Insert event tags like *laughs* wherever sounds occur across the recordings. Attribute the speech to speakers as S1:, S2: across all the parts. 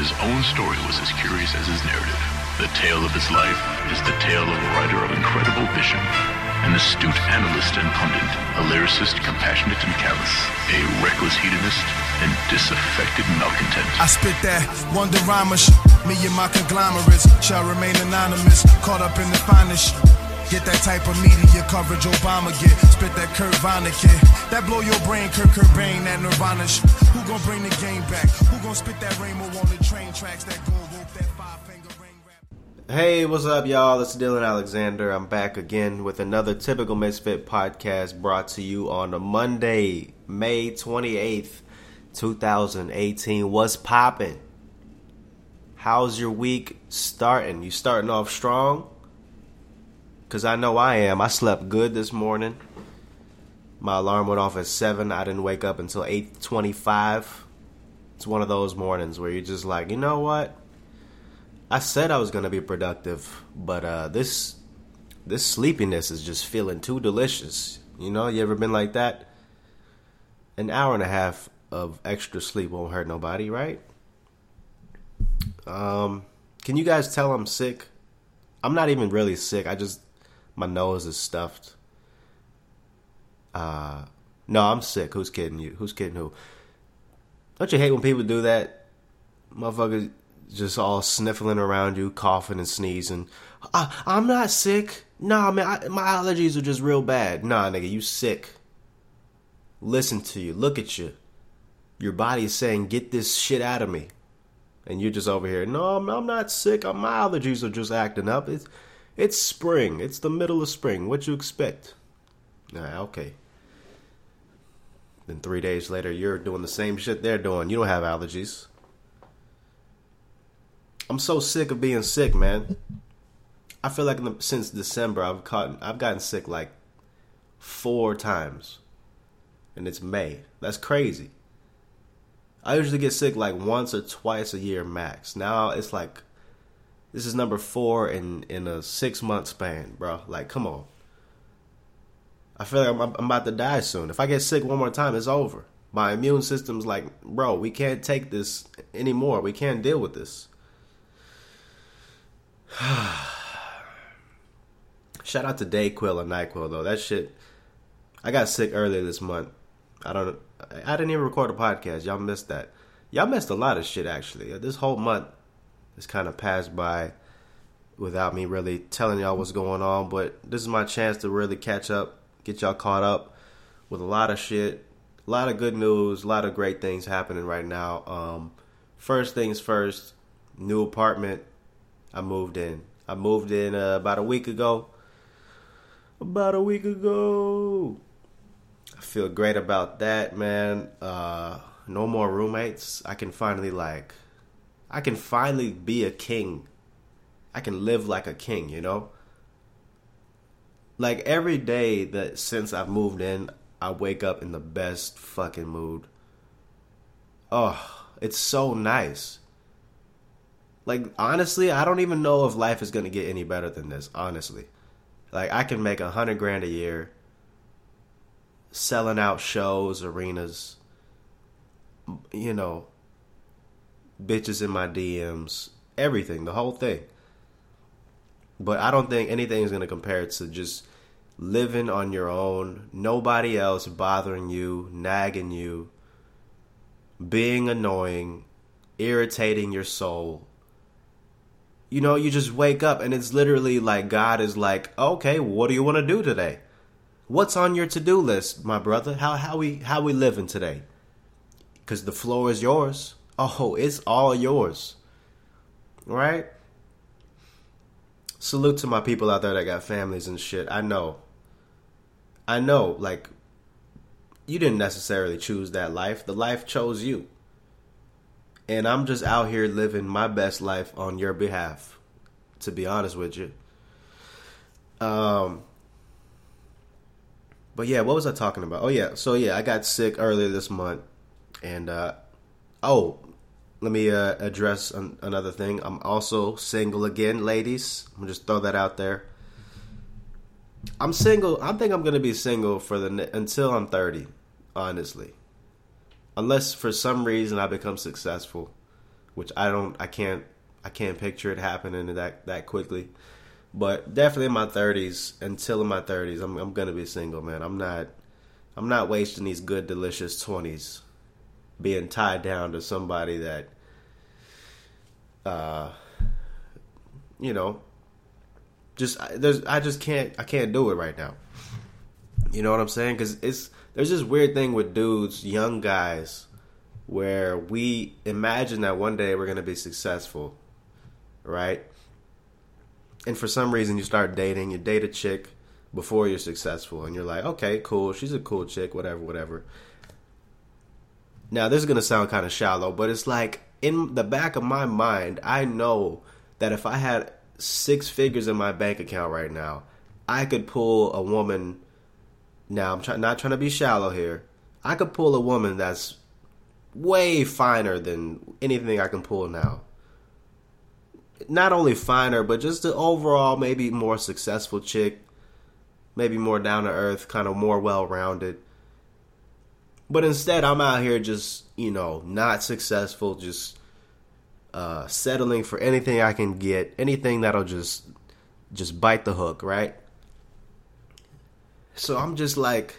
S1: his own story was as curious as his narrative. The tale of his life is the tale of a writer of incredible vision, an astute analyst and pundit, a lyricist compassionate and callous, a reckless hedonist, and disaffected malcontent.
S2: I spit that wonder rhymer Me and my conglomerates shall remain anonymous, caught up in the finest Get that type of media coverage Obama get. Spit that Kurt Vonnegut. That blow your brain, Kurt Cobain, that Nirvana sh- Who gon' bring the game back? Who gon' spit that rainbow on the train tracks? That gold rope, that five finger ring rap.
S3: Hey, what's up, y'all? It's Dillon Alexander. I'm back again with another typical Misfit podcast brought to you on a Monday, May 28th, 2018. What's poppin'? How's your week starting? You starting off strong? Cause I know I am. I slept good this morning. My alarm went off at seven. I didn't wake up until eight twenty-five. It's one of those mornings where you're just like, you know what? I said I was gonna be productive, but uh, this this sleepiness is just feeling too delicious. You know, you ever been like that? An hour and a half of extra sleep won't hurt nobody, right? Um, can you guys tell I'm sick? I'm not even really sick. I just my nose is stuffed. Uh, no, I'm sick. Who's kidding you? Who's kidding who? Don't you hate when people do that? Motherfuckers just all sniffling around you, coughing and sneezing. I, I'm not sick. Nah, man, I, my allergies are just real bad. Nah, nigga, you sick. Listen to you. Look at you. Your body is saying, get this shit out of me. And you're just over here, no, I'm, I'm not sick. My allergies are just acting up. It's, it's spring. It's the middle of spring. What you expect? Okay. Then three days later, you're doing the same shit they're doing. You don't have allergies. I'm so sick of being sick, man. I feel like the, since December, I've caught, I've gotten sick like four times, and it's May. That's crazy. I usually get sick like once or twice a year max. Now it's like this is number four in in a six month span, bro. Like, come on. I feel like I'm, I'm about to die soon. If I get sick one more time, it's over. My immune system's like, bro, we can't take this anymore. We can't deal with this. *sighs* Shout out to Dayquil and Nyquil though. That shit. I got sick earlier this month. I don't. I didn't even record a podcast. Y'all missed that. Y'all missed a lot of shit actually. This whole month has kind of passed by without me really telling y'all what's going on. But this is my chance to really catch up, get y'all caught up with a lot of shit, a lot of good news, a lot of great things happening right now. Um, first things first, new apartment. I moved in. I moved in uh, about a week ago. About a week ago. I feel great about that, man. Uh, no more roommates. I can finally like, I can finally be a king. I can live like a king, you know. Like every day that since I've moved in, I wake up in the best fucking mood. Oh, it's so nice. Like honestly, I don't even know if life is gonna get any better than this. Honestly, like I can make a hundred grand a year, selling out shows, arenas. You know, bitches in my DMs, everything, the whole thing. But I don't think anything is gonna compare to just living on your own, nobody else bothering you, nagging you, being annoying, irritating your soul you know, you just wake up and it's literally like God is like, okay, what do you want to do today? What's on your to do list, my brother? How how we how we living today? Because the floor is yours. Oh, it's all yours. Right? Salute to my people out there that got families and shit. I know. I know, like, you didn't necessarily choose that life. The life chose you and I'm just out here living my best life on your behalf. To be honest with you. Um. But yeah, what was I talking about? Oh yeah, so yeah, I got sick earlier this month, and uh, oh, let me uh, address an- another thing. I'm also single again, ladies. I'm just throw that out there. I'm single. I think I'm gonna be single for the until I'm 30, honestly unless for some reason I become successful which I don't, I can't, I can't picture it happening that that quickly. But definitely in my thirties, until in my thirties, I'm I'm gonna be single, man. I'm not, I'm not wasting these good, delicious twenties being tied down to somebody that, uh, you know, just there's I just can't I can't do it right now. You know what I'm saying? Because it's there's this weird thing with dudes, young guys, where we imagine that one day we're gonna be successful, right? And for some reason, you start dating, you date a chick before you're successful, and you're like, okay, cool, she's a cool chick, whatever, whatever. Now, this is gonna sound kind of shallow, but it's like in the back of my mind, I know that if I had six figures in my bank account right now, I could pull a woman. Now, I'm try- not trying to be shallow here. I could pull a woman that's way finer than anything I can pull now. Not only finer, but just the overall, maybe more successful chick, maybe more down to earth, kind of more well rounded. But instead, I'm out here just, you know, not successful, just uh, settling for anything I can get, anything that'll just just bite the hook, right? So I'm just like,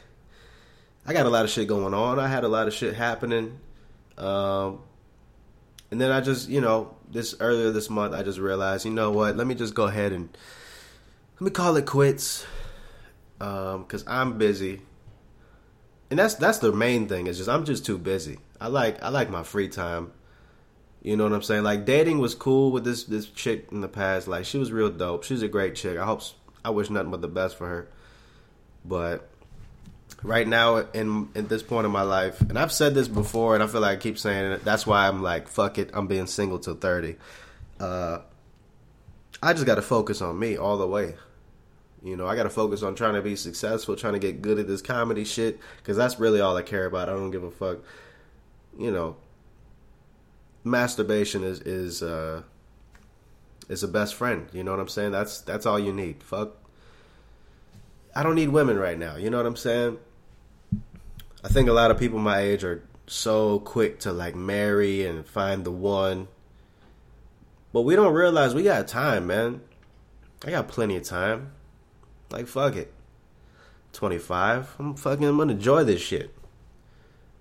S3: I got a lot of shit going on. I had a lot of shit happening, um, and then I just, you know, this earlier this month, I just realized, you know what? Let me just go ahead and let me call it quits, because um, I'm busy, and that's that's the main thing. Is just I'm just too busy. I like I like my free time. You know what I'm saying? Like dating was cool with this this chick in the past. Like she was real dope. She's a great chick. I hope I wish nothing but the best for her. But right now in at this point in my life, and I've said this before, and I feel like I keep saying it. That's why I'm like, fuck it. I'm being single till thirty. Uh, I just got to focus on me all the way. You know, I got to focus on trying to be successful, trying to get good at this comedy shit, because that's really all I care about. I don't give a fuck. You know, masturbation is is uh is a best friend. You know what I'm saying? That's that's all you need. Fuck. I don't need women right now. You know what I'm saying? I think a lot of people my age are so quick to like marry and find the one. But we don't realize we got time, man. I got plenty of time. Like fuck it. 25. I'm fucking I'm gonna enjoy this shit.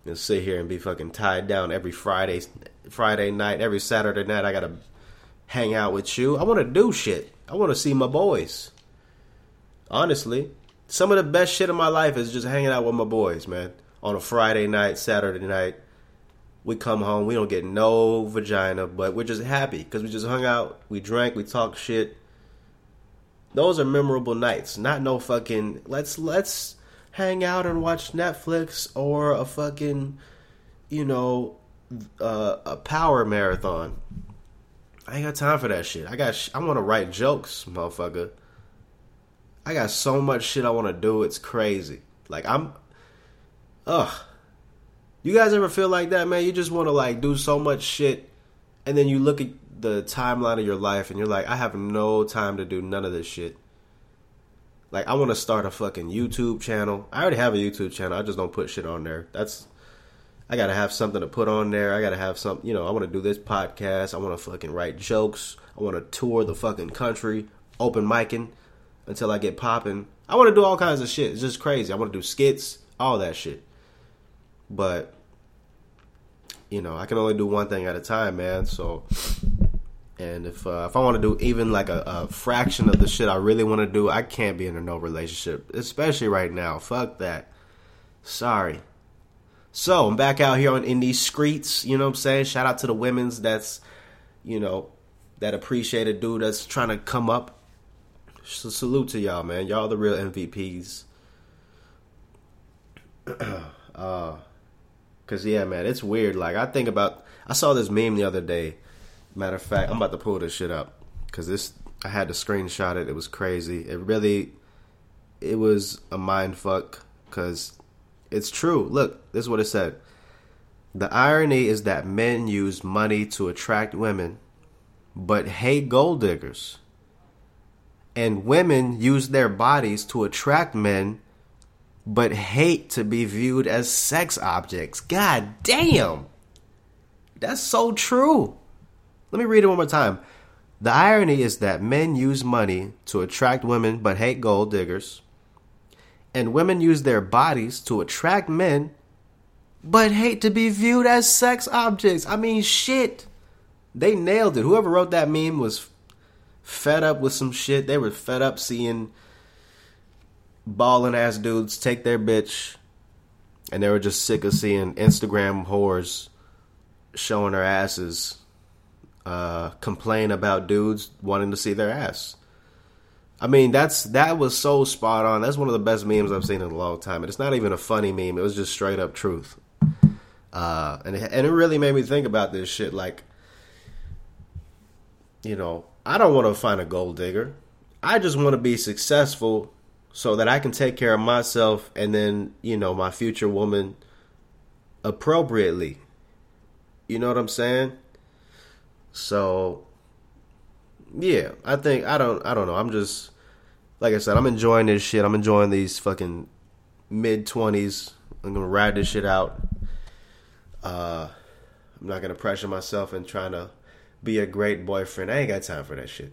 S3: And sit here and be fucking tied down every Friday Friday night, every Saturday night I gotta hang out with you. I wanna do shit. I wanna see my boys. Honestly. Some of the best shit in my life is just hanging out with my boys, man. On a Friday night, Saturday night. We come home, we don't get no vagina, but we're just happy because we just hung out, we drank, we talked shit. Those are memorable nights. Not no fucking let's let's hang out and watch Netflix or a fucking you know uh, a power marathon. I ain't got time for that shit. I got. Sh- I want to write jokes, motherfucker. I got so much shit I want to do. It's crazy. Like I'm. Ugh. You guys ever feel like that, man? You just want to like do so much shit, and then you look at the timeline of your life, and you're like, I have no time to do none of this shit. Like I want to start a fucking YouTube channel. I already have a YouTube channel. I just don't put shit on there. That's I gotta have something to put on there. I gotta have some, you know, I want to do this podcast. I want to fucking write jokes. I want to tour the fucking country, open micing until I get popping. I want to do all kinds of shit. It's just crazy. I want to do skits, all that shit. But you know, I can only do one thing at a time, man. So, and if uh, if I want to do even like a, a fraction of the shit I really want to do, I can't be in a no relationship, especially right now. Fuck that. Sorry. So I'm back out here on in these streets. You know what I'm saying? Shout out to the women's that's, you know, that appreciate a dude that's trying to come up. So salute to y'all, man. Y'all the real MVPs. *clears throat* uh, cause yeah, man, it's weird. Like I think about, I saw this meme the other day. Matter of fact, I'm about to pull this shit up because this I had to screenshot it. It was crazy. It really, it was a mind fuck because it's true. Look, this is what it said. The irony is that men use money to attract women, but hate gold diggers. And women use their bodies to attract men, but hate to be viewed as sex objects. God damn. That's so true. Let me read it one more time. The irony is that men use money to attract women but hate gold diggers. And women use their bodies to attract men but hate to be viewed as sex objects. I mean, shit. They nailed it. Whoever wrote that meme was fed up with some shit. They were fed up seeing balling ass dudes take their bitch. And they were just sick of seeing Instagram whores showing their asses uh, complain about dudes wanting to see their ass. I mean, that's that was so spot on. That's one of the best memes I've seen in a long time. And it's not even a funny meme. It was just straight up truth. Uh, and it, and it really made me think about this shit. Like, you know, I don't want to find a gold digger. I just want to be successful so that I can take care of myself and then, you know, my future woman appropriately. You know what I'm saying? So yeah, I think I don't I don't know. I'm just like I said, I'm enjoying this shit. I'm enjoying these fucking mid 20s. I'm to ride this shit out. Uh I'm not to pressure myself and trying to be a great boyfriend. I ain't got time for that shit.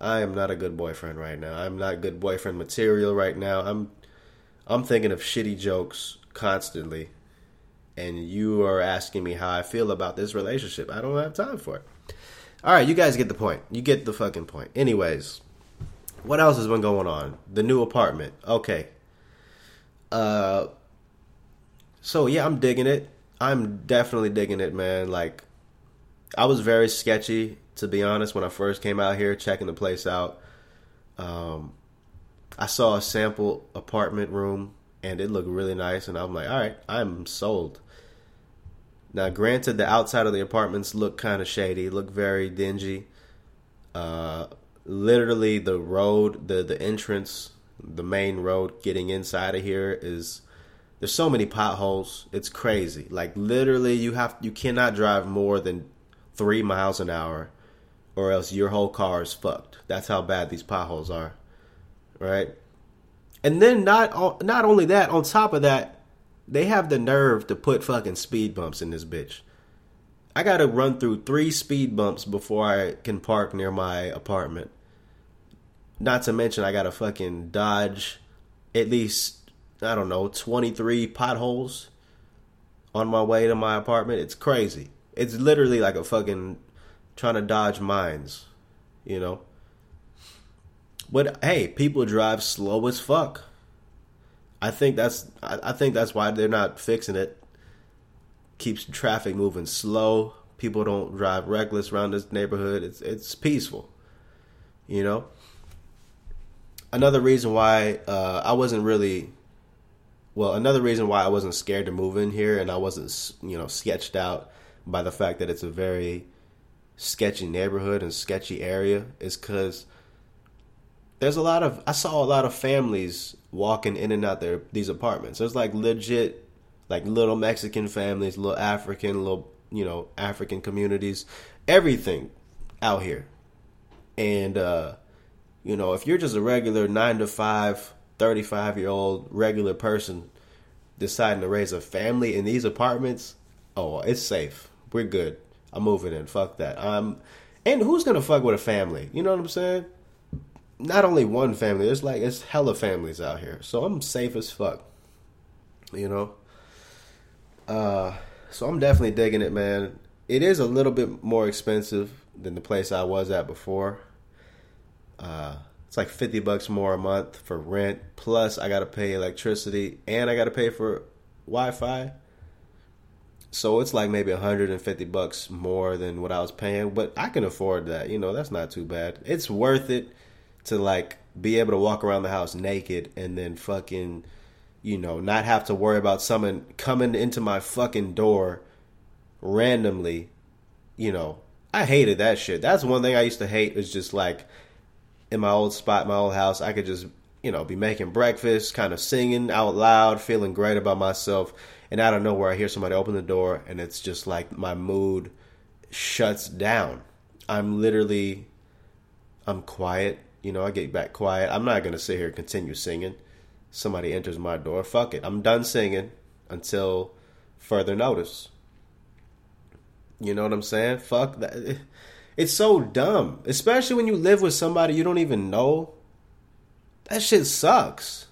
S3: I am not a good boyfriend right now. I'm not good boyfriend material right now. I'm I'm thinking of shitty jokes constantly. And you are asking me how I feel about this relationship. I don't have time for it. All right, you guys get the point. You get the fucking point. Anyways, what else has been going on? The new apartment. Okay. Uh so yeah, I'm digging it. I'm definitely digging it, man. Like I was very sketchy to be honest when I first came out here checking the place out. Um, I saw a sample apartment room and it looked really nice, and I'm like, all right, I'm sold. Now, granted, the outside of the apartments look kind of shady, look very dingy. Uh, literally, the road, the the entrance, the main road getting inside of here is there's so many potholes. It's crazy. Like literally, you have you cannot drive more than three miles an hour, or else your whole car is fucked. That's how bad these potholes are, right? And then not not only that, on top of that, they have the nerve to put fucking speed bumps in this bitch. I gotta run through three speed bumps before I can park near my apartment. Not to mention, I gotta fucking dodge at least, I don't know, 23 potholes on my way to my apartment. It's crazy. It's literally like a fucking trying to dodge mines, you know? But hey, people drive slow as fuck. I think that's I, think that's why they're not fixing it. Keeps traffic moving slow. People don't drive reckless around this neighborhood. It's it's peaceful. You know? Another reason why uh, I wasn't really well, another reason why I wasn't scared to move in here and I wasn't, you know, sketched out by the fact that it's a very sketchy neighborhood and sketchy area is because there's a lot of I saw a lot of families walking in and out there these apartments. There's like legit like little Mexican families, little African, little you know African communities, everything out here. And uh, you know, if you're just a regular 9 to 5 35 year old regular person deciding to raise a family in these apartments, oh, it's safe we're good. I'm moving in. Fuck that. Um, and who's gonna fuck with a family? You know what I'm saying? Not only one family. There's like it's hella families out here, so I'm safe as fuck. You know. Uh, so I'm definitely digging it, man. It is a little bit more expensive than the place I was at before. Uh, it's like 50 bucks more a month for rent. Plus, I got to pay electricity and I got to pay for Wi Fi. So it's like maybe 150 bucks more than what I was paying, but I can afford that. You know, that's not too bad. It's worth it to like be able to walk around the house naked and then fucking you know, not have to worry about someone coming into my fucking door randomly. You know, I hated that shit. That's one thing I used to hate is just like in my old spot, my old house, I could just, you know, be making breakfast, kind of singing out loud, feeling great about myself and out of nowhere I hear somebody open the door and it's just like my mood shuts down. I'm literally I'm quiet, you know, I get back quiet. I'm not to sit here and continue singing. Somebody enters my door, fuck it. I'm done singing until further notice. You know what I'm saying? Fuck that. *laughs* It's so dumb, especially when you live with somebody you don't even know. That shit sucks.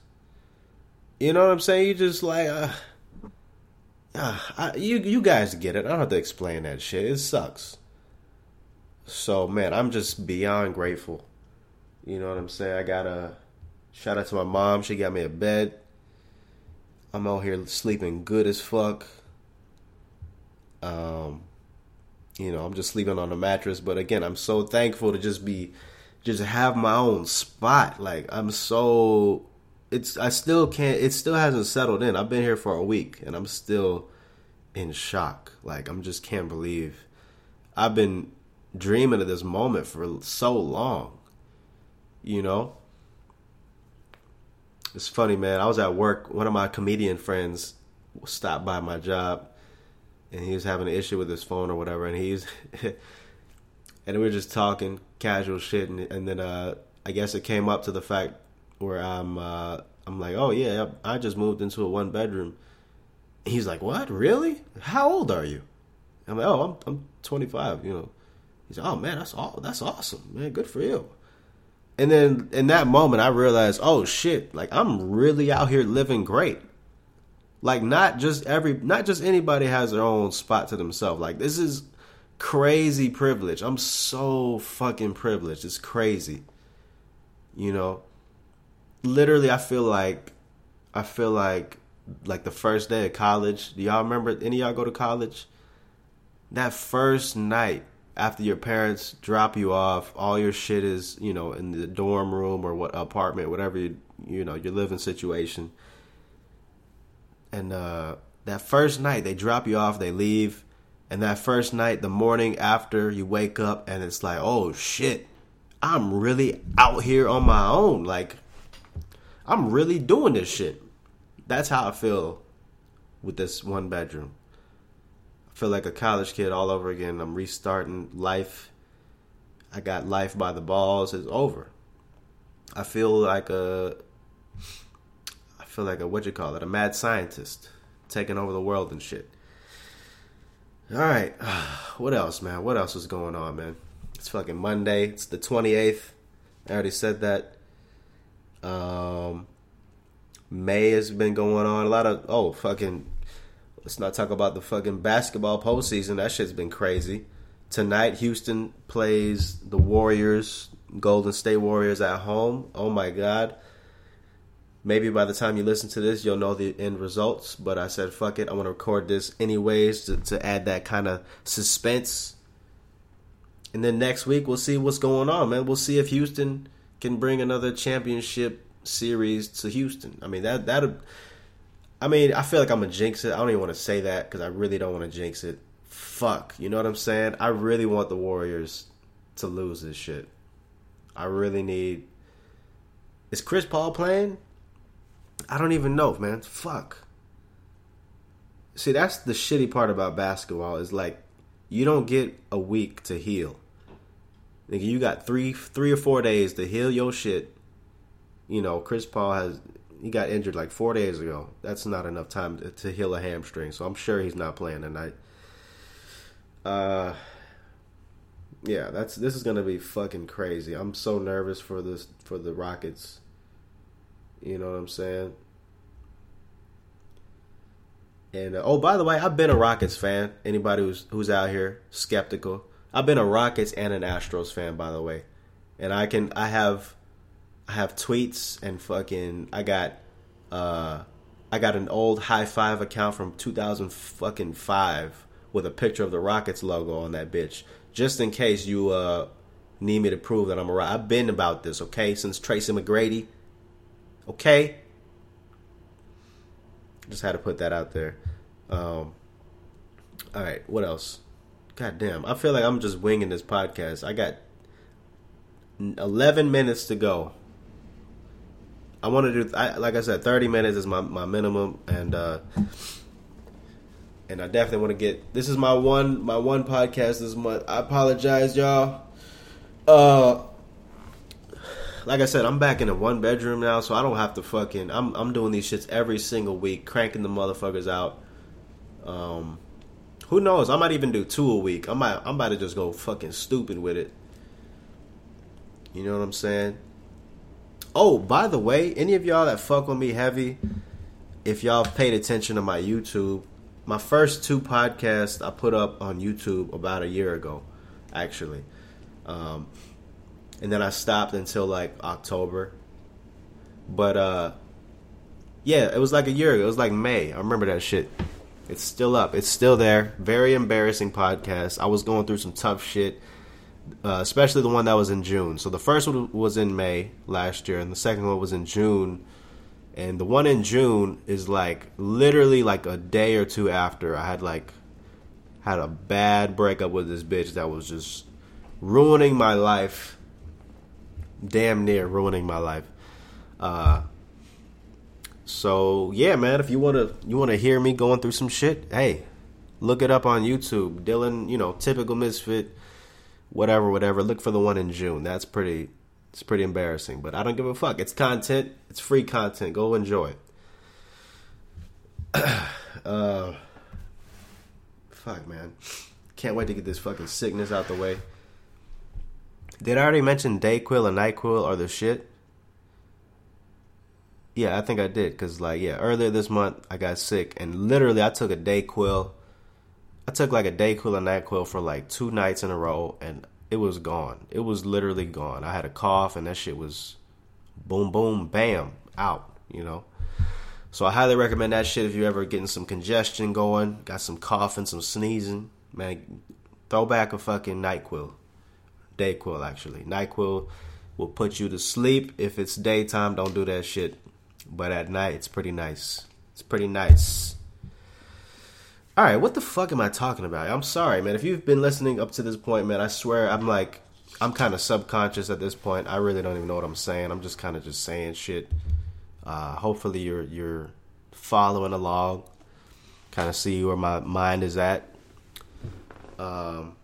S3: You know what I'm saying? You just like, uh, uh, I, you you guys get it. I don't have to explain that shit. It sucks. So man, I'm just beyond grateful. You know what I'm saying? I got a shout out to my mom. She got me a bed. I'm out here sleeping good as fuck. Um, you know, I'm just sleeping on a mattress. But again, I'm so thankful to just be, just have my own spot. Like I'm so, it's I still can't. It still hasn't settled in. I've been here for a week and I'm still in shock. Like I'm just can't believe. I've been dreaming of this moment for so long. You know. It's funny, man. I was at work. One of my comedian friends stopped by my job and he was having an issue with his phone or whatever, and he's *laughs* and we were just talking casual shit, and, and then uh, I guess it came up to the fact where I'm uh, I'm like, oh yeah, I just moved into a one bedroom. He's like, what? Really? How old are you? I'm like, oh, I'm I'm 25. You know. He's like, oh man, that's all. That's awesome, man. Good for you. And then in that moment, I realized, oh shit, like I'm really out here living great. Like not just every not just anybody has their own spot to themselves. Like this is crazy privilege. I'm so fucking privileged. It's crazy. You know, literally I feel like I feel like like the first day of college. Do y'all remember any y'all go to college? That first night after your parents drop you off, all your shit is, you know, in the dorm room or what apartment, whatever you you know, your living situation and uh, that first night they drop you off, they leave, and that first night, the morning after, you wake up and it's like, oh shit, I'm really out here on my own. Like, I'm really doing this shit. That's how I feel with this one bedroom. Feel like a college kid all over again. I'm restarting life. I got life by the balls. It's over. I feel like a I feel like a what you call it, a mad scientist taking over the world and shit. All right, *sighs* what else, man? What else is going on, man? It's fucking Monday. It's the twenty eighth. I already said that. Um, May has been going on. A lot of oh fucking. Let's not talk about the fucking basketball postseason. That shit's been crazy. Tonight, Houston plays the Warriors, Golden State Warriors at home. Oh my god. Maybe by the time you listen to this, you'll know the end results. But I said, fuck it. I'm going to record this anyways to, to add that kind of suspense. And then next week, we'll see what's going on, man. We'll see if Houston can bring another championship series to Houston. I mean, that, that, I mean, I feel like I'm to jinx it. I don't even want to say that because I really don't want to jinx it. Fuck. You know what I'm saying? I really want the Warriors to lose this shit. I really need. Is Chris Paul playing? I don't even know, man. Fuck. See, that's the shitty part about basketball is like you don't get a week to heal. Nigga, you got three three or four days to heal your shit. You know, Chris Paul has he got injured like four days ago. That's not enough time to, to heal a hamstring, so I'm sure he's not playing tonight. Uh yeah, that's this is gonna be fucking crazy. I'm so nervous for this for the Rockets. You know what I'm saying? And uh, oh, by the way, I've been a Rockets fan. Anybody who's who's out here skeptical, I've been a Rockets and an Astros fan, by the way. And I can I have I have tweets and fucking I got uh I got an old high five account from 2000 fucking five with a picture of the Rockets logo on that bitch, just in case you uh need me to prove that I'm right. I've been about this, okay, since Tracy McGrady Okay? Just had to put that out there. Um, all right, what else? God damn, I feel like I'm just winging this podcast. I got 11 minutes to go. I want to do, I, like I said, 30 minutes is my, my minimum, and uh, and I definitely want to get. This is my one my one podcast this month. I apologize, y'all. Uh, like I said, I'm back in a one bedroom now, so I don't have to fucking. I'm I'm doing these shits every single week, cranking the motherfuckers out. Um, Who knows? I might even do two a week. I might. I'm about to just go fucking stupid with it. You know what I'm saying? Oh, by the way, any of y'all that fuck with me heavy, if y'all paid attention to my YouTube, my first two podcasts I put up on YouTube about a year ago, actually. Um, and then I stopped until like October. But uh yeah, it was like a year ago. It was like May. I remember that shit. It's still up. It's still there. Very embarrassing podcast. I was going through some tough shit, uh, especially the one that was in June. So the first one was in May last year, and the second one was in June. And the one in June is like literally like a day or two after I had like had a bad breakup with this bitch that was just ruining my life. Damn near ruining my life. Uh, so yeah, man, if you wanna you wanna hear me going through some shit, hey, look it up on YouTube. Dillon, you know, typical misfit, whatever, whatever. Look for the one in June. That's pretty. It's pretty embarrassing, but I don't give a fuck. It's content. It's free content. Go enjoy it. *clears throat* uh, fuck, man. Can't wait to get this fucking sickness out the way. Did I already mention Dayquil and Nyquil are the shit? Yeah, I think I did because like yeah, earlier this month I got sick and literally I took a Dayquil. I took like a day Dayquil and Nyquil for like two nights in a row and it was gone. It was literally gone. I had a cough and that shit was boom boom bam out. You know. So I highly recommend that shit if you're ever getting some congestion going, got some coughing, some sneezing. Man, throw back a fucking Nyquil. Dayquil actually. Nyquil will put you to sleep. If it's daytime, don't do that shit. But at night, it's pretty nice. It's pretty nice. All right, what the fuck am I talking about? I'm sorry, man. If you've been listening up to this point, man, I swear I'm like, I'm kind of subconscious at this point. I really don't even know what I'm saying. I'm just kind of just saying shit. Uh, hopefully, you're you're following along, kind of see where my mind is at. Um,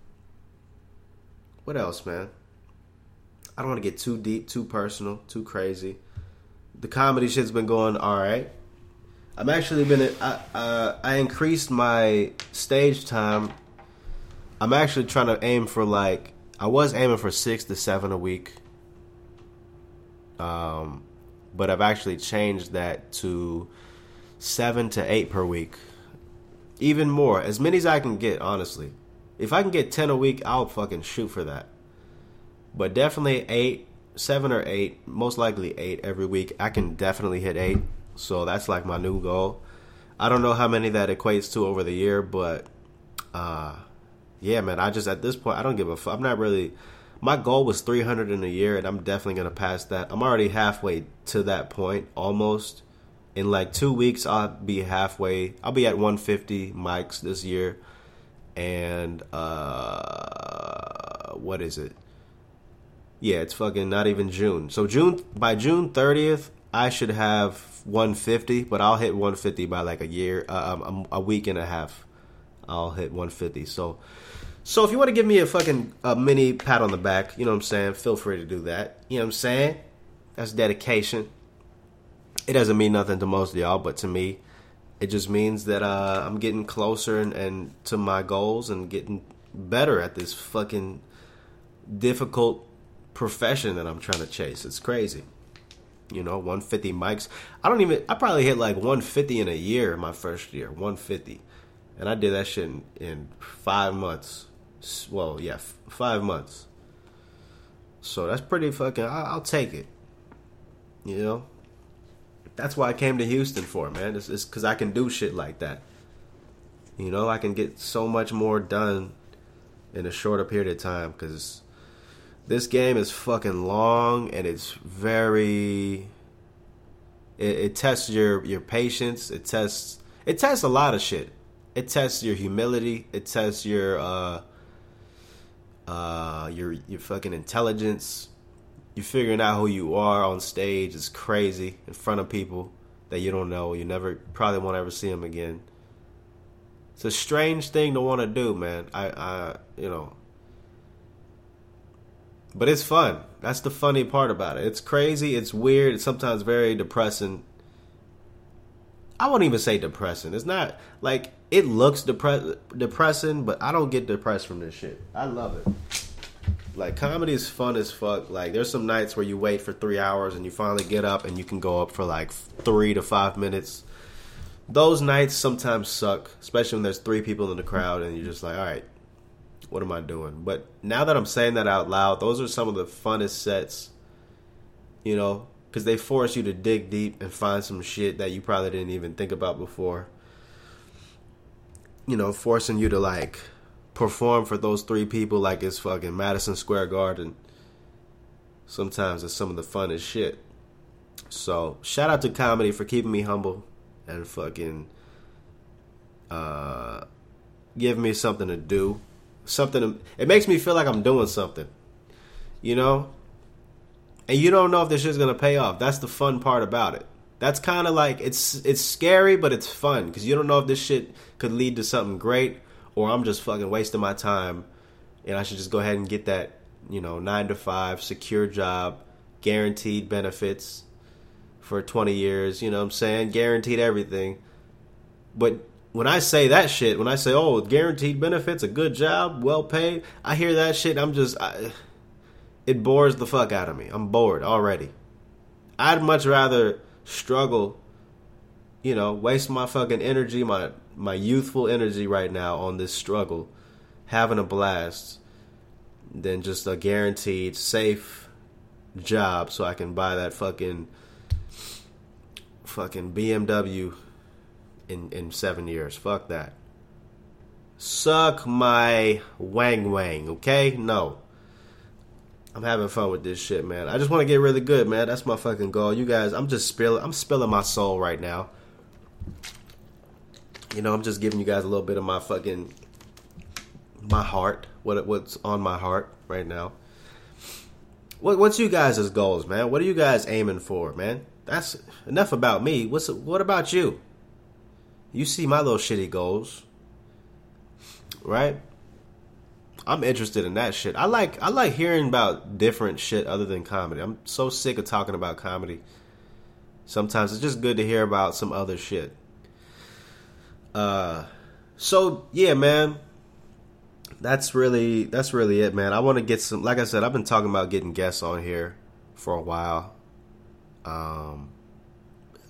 S3: what else, man? I don't want to get too deep, too personal, too crazy. The comedy shit's been going all right. I'm actually been I uh, I increased my stage time. I'm actually trying to aim for like I was aiming for six to seven a week. Um, but I've actually changed that to seven to eight per week. Even more, as many as I can get, honestly. If I can get 10 a week, I'll fucking shoot for that. But definitely 8, 7 or 8, most likely 8 every week. I can definitely hit 8. So that's like my new goal. I don't know how many that equates to over the year, but uh yeah, man, I just at this point I don't give a fuck. I'm not really my goal was 300 in a year and I'm definitely to pass that. I'm already halfway to that point almost. In like 2 weeks I'll be halfway. I'll be at 150 mics this year and uh, what is it? Yeah, it's fucking not even June. So June by June 30th, I should have 150, but I'll hit 150 by like a year, uh, um, a week and a half. I'll hit 150. So, so if you want to give me a fucking a mini pat on the back, you know what I'm saying? Feel free to do that. You know what I'm saying? That's dedication. It doesn't mean nothing to most of y'all, but to me, it just means that uh, I'm getting closer and, and to my goals and getting better at this fucking difficult profession that I'm trying to chase. It's crazy. You know, 150 mics. I don't even. I probably hit like 150 in a year. My first year, 150, and I did that shit in, in five months. Well, yeah, f- five months. So that's pretty fucking. I, I'll take it. You know, that's why I came to Houston for, man. It's because I can do shit like that. You know, I can get so much more done in a shorter period of time because this game is fucking long and it's very. It, it tests your your patience. It tests it tests a lot of shit. It tests your humility. It tests your uh uh your your fucking intelligence you're figuring out who you are on stage is crazy in front of people that you don't know. You never probably won't ever see them again. It's a strange thing to want to do, man. I, I, you know, but it's fun. That's the funny part about it. It's crazy. It's weird. It's sometimes very depressing. I won't even say depressing. It's not like it looks depre- depressing, but I don't get depressed from this shit. I love it. Like comedy is fun as fuck. Like there's some nights where you wait for three hours and you finally get up and you can go up for like three to five minutes. Those nights sometimes suck, especially when there's three people in the crowd and you're just like, all right, what am I doing? But now that I'm saying that out loud, those are some of the funnest sets. You know, because they force you to dig deep and find some shit that you probably didn't even think about before. You know, forcing you to like perform for those three people like it's fucking Madison Square Garden. Sometimes it's some of the funnest shit. So shout out to comedy for keeping me humble and fucking uh giving me something to do. Something it makes me feel like I'm doing something. You know? And you don't know if this shit's gonna pay off. That's the fun part about it. That's kind of like it's it's scary, but it's fun because you don't know if this shit could lead to something great or I'm just fucking wasting my time and I should just go ahead and get that, you know, 9 to 5 secure job, guaranteed benefits for 20 years, you know what I'm saying? Guaranteed everything. But when I say that shit, when I say, "Oh, guaranteed benefits, a good job, well paid," I hear that shit, I'm just I, it bores the fuck out of me. I'm bored already. I'd much rather struggle, you know, waste my fucking energy, my my youthful energy right now on this struggle, having a blast, than just a guaranteed safe job so I can buy that fucking fucking BMW in in 7 years. Fuck that. Suck my wang wang, okay? No. I'm having fun with this shit, man. I just want to get really good, man. That's my fucking goal. You guys, I'm just spilling I'm spilling my soul right now. You know, I'm just giving you guys a little bit of my fucking my heart, what what's on my heart right now. What what's you guys' goals, man? What are you guys aiming for, man? That's enough about me. What's what about you? You see my little shitty goals, right? I'm interested in that shit. I like I like hearing about different shit other than comedy. I'm so sick of talking about comedy. Sometimes it's just good to hear about some other shit. Uh, so yeah, man. That's really that's really it, man. I want to get some. Like I said, I've been talking about getting guests on here for a while. Um,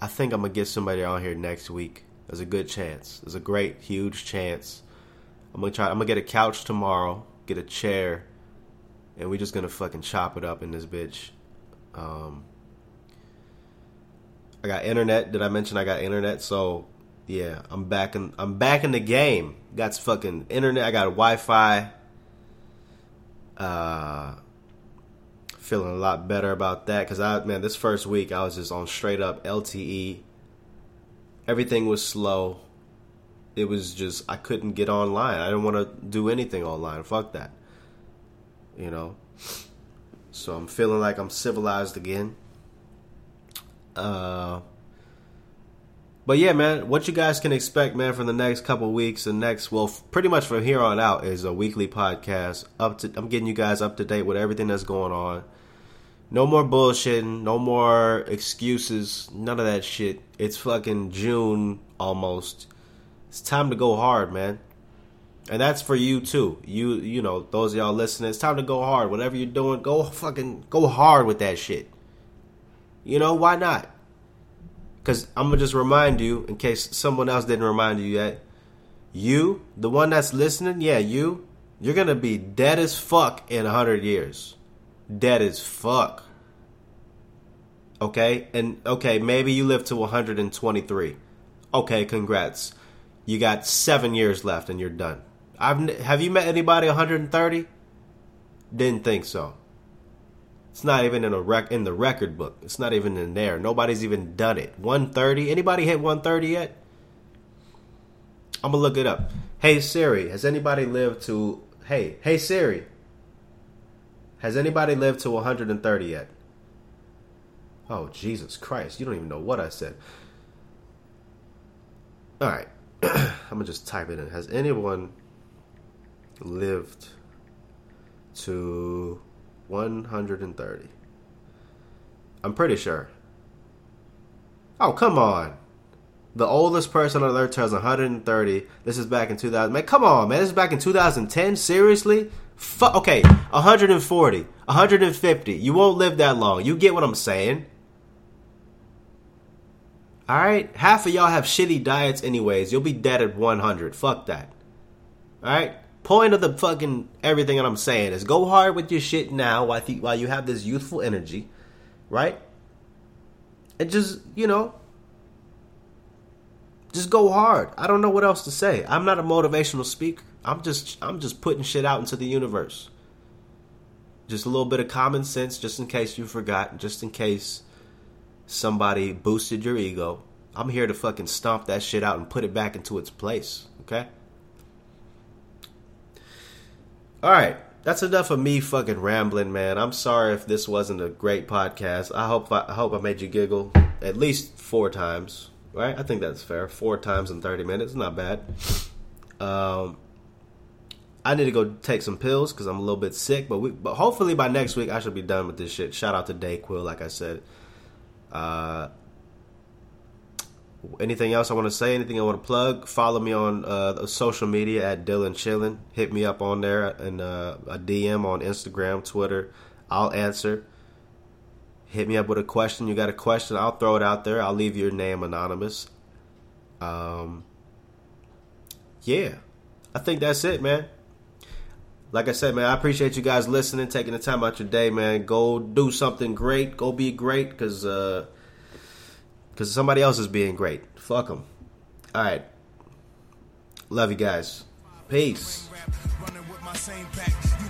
S3: I think I'm gonna get somebody on here next week. There's a good chance. There's a great, huge chance. I'm gonna try. I'm gonna get a couch tomorrow, get a chair, and we're just gonna fucking chop it up in this bitch. Um, I got internet. Did I mention I got internet? So yeah, I'm back in I'm back in the game. Got fucking internet. I got Wi-Fi. Uh, feeling a lot better about that because I man, this first week I was just on straight up LTE. Everything was slow. It was just I couldn't get online. I didn't want to do anything online. Fuck that. You know. So I'm feeling like I'm civilized again. Uh but yeah, man, what you guys can expect, man, from the next couple weeks and next, well, pretty much from here on out is a weekly podcast. Up to, I'm getting you guys up to date with everything that's going on. No more bullshitting, no more excuses, none of that shit. It's fucking June almost. It's time to go hard, man. And that's for you too. You you know, those of y'all listening, it's time to go hard. Whatever you're doing, go fucking go hard with that shit. You know, why not? Because I'm to just remind you, in case someone else didn't remind you yet, you, the one that's listening, yeah, you, you're to be dead as fuck in a 100 years. Dead as fuck. Okay? And, okay, maybe you live to 123. Okay, congrats. You got seven years left and you're done. I've, have you met anybody 130? Didn't think so. It's not even in a rec in the record book. It's not even in there. Nobody's even done it. 130. Anybody hit 130 yet? I'm gonna look it up. Hey Siri, has anybody lived to Hey, hey Siri. Has anybody lived to 130 yet? Oh, Jesus Christ. You don't even know what I said. All right. *clears throat* I'm going to just type it in. Has anyone lived to 130. I'm pretty sure. Oh, come on. The oldest person on earth turns 130. This is back in 2000. Man, come on, man. This is back in 2010. Seriously? Fuck. Okay, 140, 150. You won't live that long. You get what I'm saying? All right. Half of y'all have shitty diets, anyways. You'll be dead at 100. Fuck that. All right. Point of the fucking everything that I'm saying is go hard with your shit now while you, while you have this youthful energy, right? And just you know, just go hard. I don't know what else to say. I'm not a motivational speaker. I'm just I'm just putting shit out into the universe. Just a little bit of common sense just in case you forgot, just in case somebody boosted your ego. I'm here to fucking stomp that shit out and put it back into its place, okay? All right, that's enough of me fucking rambling, man. I'm sorry if this wasn't a great podcast. I hope I, I hope I made you giggle at least 4 times right? I think that's fair. Four times in 30 minutes, not bad. Um, I need to go take some pills because I'm a little bit sick, but we, but hopefully by next week I should be done with this shit. Shout out to Dayquil, like I said. Uh, anything else I want to say? Anything I want to plug? Follow me on uh, social media at Dillon Chillin. Hit me up on there and uh, a DM on Instagram, Twitter. I'll answer hit me up with a question. You got a question, I'll throw it out there. I'll leave your name anonymous. Um, yeah, I think that's it, man. Like I said, man, I appreciate you guys listening, taking the time out your day, man. Go do something great. Go be great, because uh, cause somebody else is being great. Fuck them. All right. Love you guys. Peace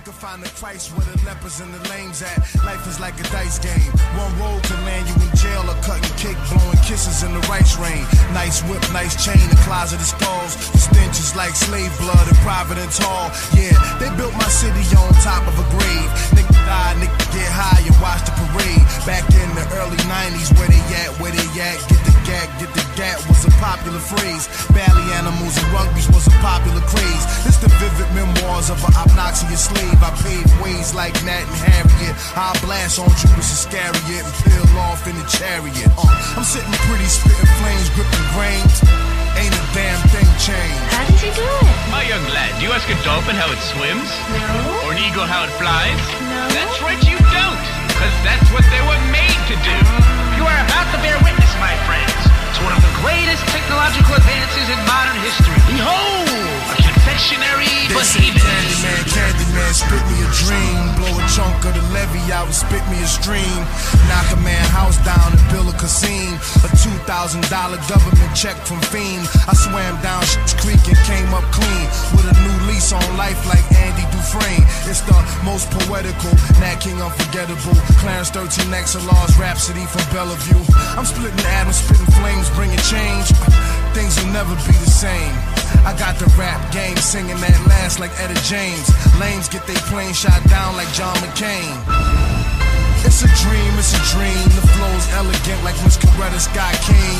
S3: can find the Christ where the lepers and the lames at. Life is like a dice game. One roll land you in jail or cutting cake, blowing kisses in the rice rain. Nice whip, nice chain, the closet skulls. Stench is like slave blood in Providence Hall. Yeah, they built my city on top of a grave. Nigga die, nigga get high and watch the parade. Back in the early 90s, where they at, where they at, get the gag, get the gat was a popular phrase. Bally animals and rugby's was a popular craze. This the vivid memoirs of an obnoxious slave. I paved ways like Nat and Harriet. I blast on Judas Iscariot and peel off in the chariot. Uh, I'm sitting pretty, spitting flames, gripping grains. Ain't a damn thing changed.
S4: How did you do it?
S5: My young lad, do you ask a dolphin how it swims?
S4: No.
S5: Or an eagle how it flies?
S4: No.
S5: That's right, you don't. Because that's what they were made to do. You are about to bear witness, my friends, to one of the greatest technological advances in modern history. Behold, a confectionery
S2: say Candyman, Candyman, spit me a dream. Blow a chunk of the levee out and spit me a stream. Knock a man house down and build a casino. A $2,000 government check from Fiend. I swam down Shit's Creek and came up clean. With a new lease on life like Andy Dufresne. It's the most poetical, Nat King unforgettable. Clarence 13 XLR's Rhapsody from Bellevue. I'm splitting atoms, spitting flames, bringing change. Things will never be the same. I got the rap game singing that last like Etta James. Lames get they plane shot down like John McCain. It's a dream, it's a dream. The flow's elegant like Miss Coretta Scott King.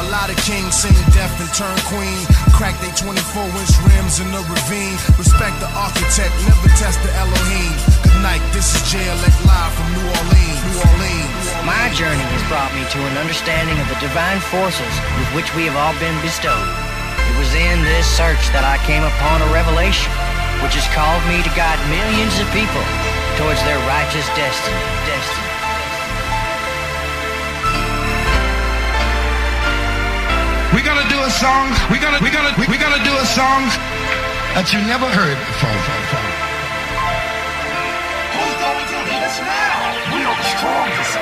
S2: A lot of kings sing death and turn queen. Crack they 24 inch rims in the ravine. Respect the architect, never test the Elohim. Good night, this is JLX live from New Orleans. New Orleans.
S6: My journey has brought me to an understanding of the divine forces with which we have all been bestowed. It was in this search that I came upon a revelation, which has called me to guide millions of people towards their righteous destiny. Destiny.
S7: We're gonna do a song. We're gonna we're gonna we're gonna do a song that you never heard before. Who's going to hit us now? We are the strongest.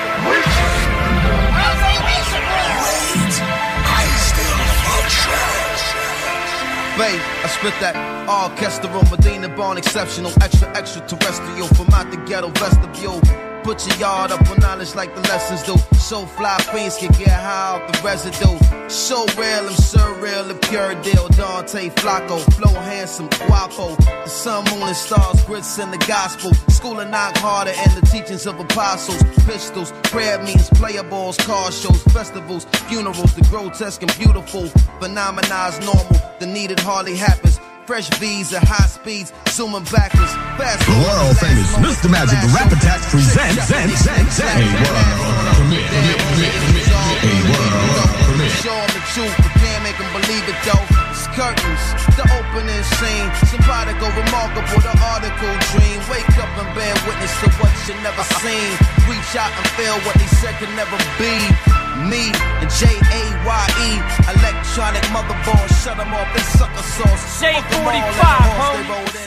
S8: Babe, I spit that orchestral Medina born exceptional, extra extraterrestrial from out the ghetto vestibule. Put your yard up on knowledge like the lessons do. So fly fiends can get high off the residue. So real, I'm surreal, the pure deal. Dante Flacco, flow handsome, guapo. The sun, moon, and stars, grits in the gospel. School and knock harder, and the teachings of apostles. Pistols, prayer meetings, player balls, car shows, festivals, funerals. The grotesque and beautiful, phenomena is normal. The needed hardly happens. Fresh V's at high speeds, zooming backwards. Fast
S4: The world famous Mr. Magic the Rap Attack presents Zen Zen Zen. a world premiere. A world.
S8: Show 'em the truth, but can't make 'em believe it though. It's curtains, the opening scene. Somebody go remarkable, the article dream. Wake up and bear witness to what you never seen. Reach out and feel what they said could never be. Me and J A Y E, electronic motherboard, shut 'em off, they sucker sauce. Fuck 'em all, let 'em
S9: J45,
S8: horse,
S9: homie.
S8: rolled in.